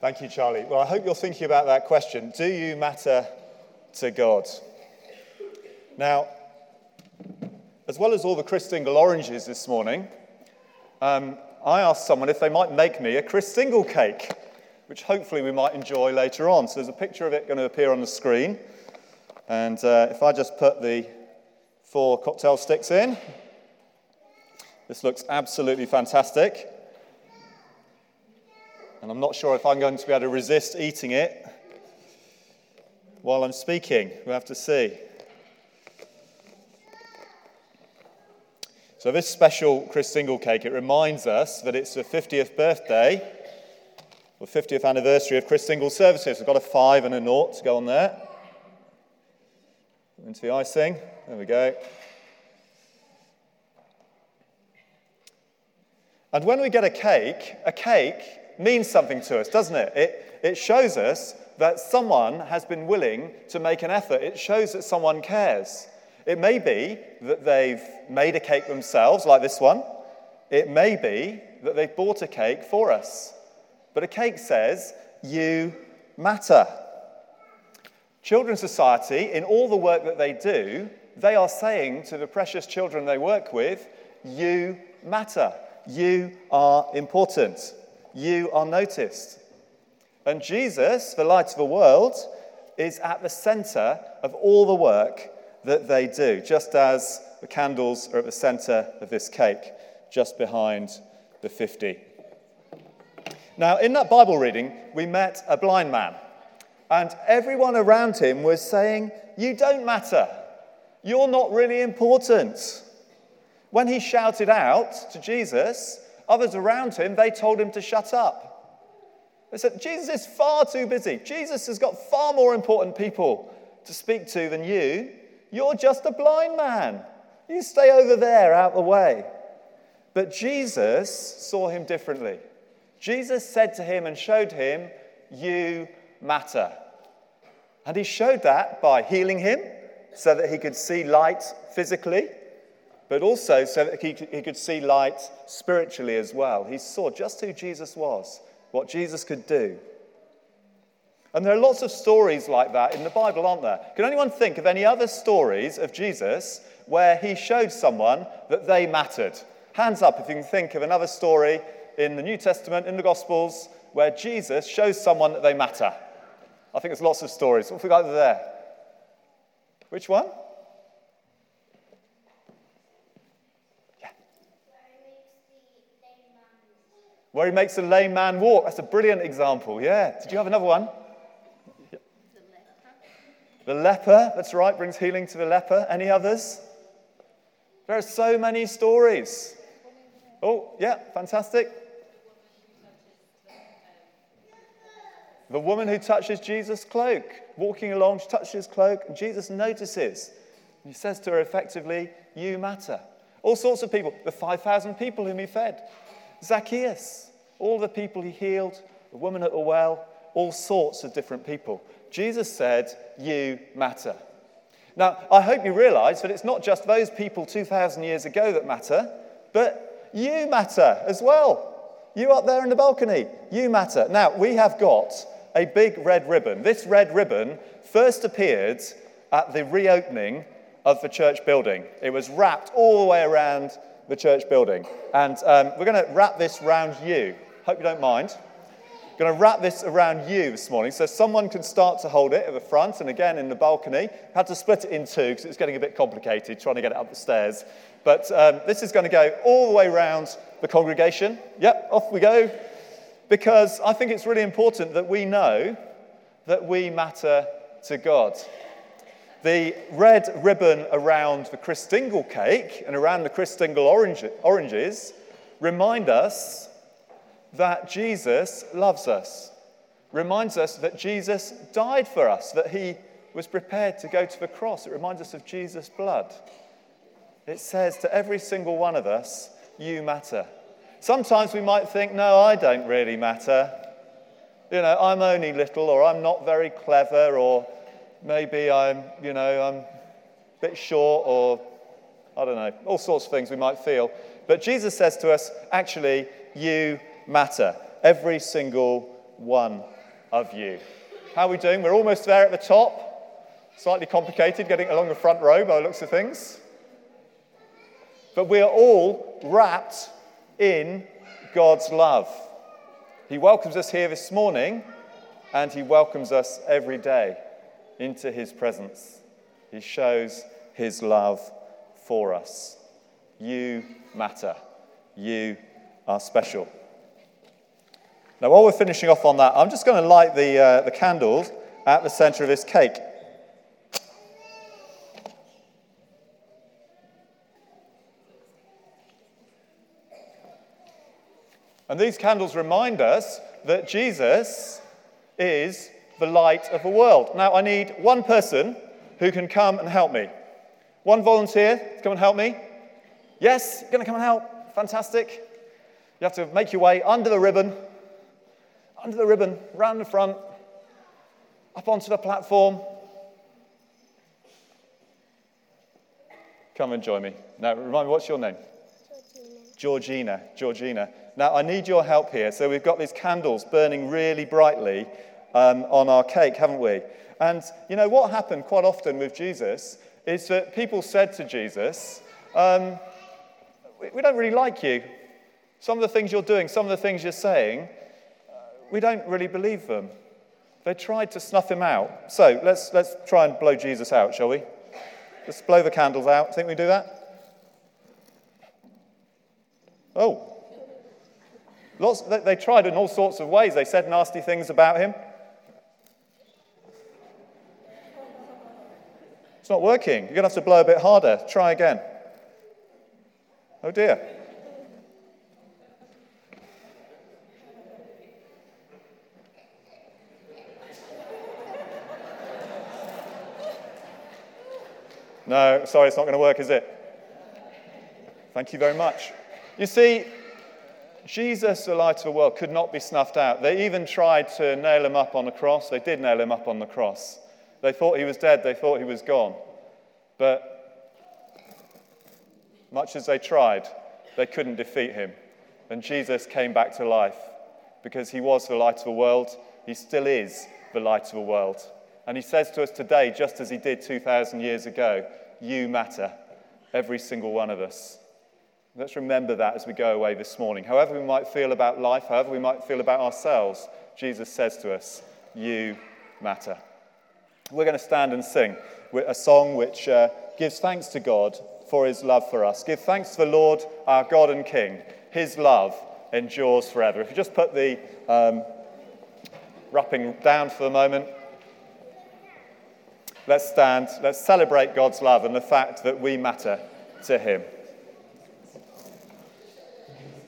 Thank you, Charlie. Well, I hope you're thinking about that question. Do you matter to God? Now, as well as all the Christingle oranges this morning, um, I asked someone if they might make me a Christingle cake, which hopefully we might enjoy later on. So there's a picture of it going to appear on the screen. And uh, if I just put the four cocktail sticks in, this looks absolutely fantastic. And I'm not sure if I'm going to be able to resist eating it while I'm speaking. We'll have to see. So, this special Christingle cake, it reminds us that it's the 50th birthday or 50th anniversary of Christingle services. We've got a five and a naught to go on there. Into the icing. There we go. And when we get a cake, a cake means something to us, doesn't it? It, it shows us that someone has been willing to make an effort. It shows that someone cares. It may be that they've made a cake themselves, like this one. It may be that they've bought a cake for us. But a cake says, You matter. Children's Society, in all the work that they do, they are saying to the precious children they work with, You matter. You are important. You are noticed. And Jesus, the light of the world, is at the center of all the work that they do, just as the candles are at the center of this cake, just behind the 50. Now, in that Bible reading, we met a blind man, and everyone around him was saying, You don't matter. You're not really important. When he shouted out to Jesus, others around him, they told him to shut up. They said, Jesus is far too busy. Jesus has got far more important people to speak to than you. You're just a blind man. You stay over there out the way. But Jesus saw him differently. Jesus said to him and showed him, You matter. And he showed that by healing him so that he could see light physically, but also so that he could, see light spiritually as well. He saw just who Jesus was, what Jesus could do. And there are lots of stories like that in the Bible, aren't there? Can anyone think of any other stories of Jesus where he showed someone that they mattered? Hands up if you can think of another story in the New Testament, in the Gospels, where Jesus shows someone that they matter. I think there's lots of stories. What have we got there? Which one? Where he makes a lame man walk. That's a brilliant example. Yeah. Did you have another one? The leper, the leper that's right, brings healing to the leper. Any others? There are so many stories. Oh, yeah, fantastic. The woman who touches Jesus' cloak, walking along, she touches his cloak, and Jesus notices. And he says to her effectively, You matter. All sorts of people, the 5,000 people whom he fed, Zacchaeus, all the people he healed, the woman at the well, all sorts of different people. Jesus said, You matter. Now, I hope you realize that it's not just those people 2,000 years ago that matter, but you matter as well. You up there in the balcony, you matter. Now, we have got a big red ribbon. This red ribbon first appeared at the reopening of the church building. It was wrapped all the way around the church building. And um, we're going to wrap this around you. Hope you don't mind We're going to wrap this around you this morning so someone can start to hold it at the front and again in the balcony. Had to split it in two because it was getting a bit complicated trying to get it up the stairs. But um, this is going to go all the way around the congregation. Yep, off we go. Because I think it's really important that we know that we matter to God. The red ribbon around the Christingle cake and around the Christingle orange, oranges remind us that Jesus loves us, reminds us that Jesus died for us, that he was prepared to go to the cross. It reminds us of Jesus' blood. It says to every single one of us, You matter. Sometimes we might think, No, I don't really matter. You know, I'm only little, or I'm not very clever, or maybe I'm, you know, I'm a bit short, or I don't know, all sorts of things we might feel. But Jesus says to us, Actually, you matter. Every single one of you. How are we doing? We're almost there at the top. Slightly complicated getting along the front row by the looks of things. But we are all wrapped in God's love. He welcomes us here this morning, and He welcomes us every day into His presence. He shows His love for us. You matter. You are special. Now, while we're finishing off on that, I'm just going to light the, uh, the candles at the center of this cake. And these candles remind us that Jesus is the light of the world. Now, I need one person who can come and help me. One volunteer to come and help me. Yes, going to come and help. Fantastic. You have to make your way under the ribbon, under the ribbon, round the front, up onto the platform. Come and join me. Now, remind me, what's your name? Georgina. Georgina. Georgina. Now, I need your help here. So, we've got these candles burning really brightly um, on our cake, haven't we? And you know, what happened quite often with Jesus is that people said to Jesus, um, we, don't really like you. Some of the things you're doing, some of the things you're saying, we don't really believe them. They tried to snuff him out. So let's, let's try and blow Jesus out, shall we? Let's blow the candles out. Think we do that? Oh. Lots, they tried in all sorts of ways. They said nasty things about him. It's not working. You're going to have to blow a bit harder. Try again. Oh dear. No, sorry, it's not going to work, is it? Thank you very much. You see, Jesus, the light of the world, could not be snuffed out. They even tried to nail him up on the cross. They did nail him up on the cross. They thought he was dead, they thought he was gone. But much as they tried, they couldn't defeat him. And Jesus came back to life because he was the light of the world. He still is the light of the world. And he says to us today, just as he did 2,000 years ago, you matter, every single one of us. Let's remember that as we go away this morning. However, we might feel about life, however, we might feel about ourselves, Jesus says to us, You matter. We're going to stand and sing a song which uh, gives thanks to God for his love for us. Give thanks to the Lord, our God and King. His love endures forever. If you just put the um, wrapping down for a moment, let's stand, let's celebrate God's love and the fact that we matter to him.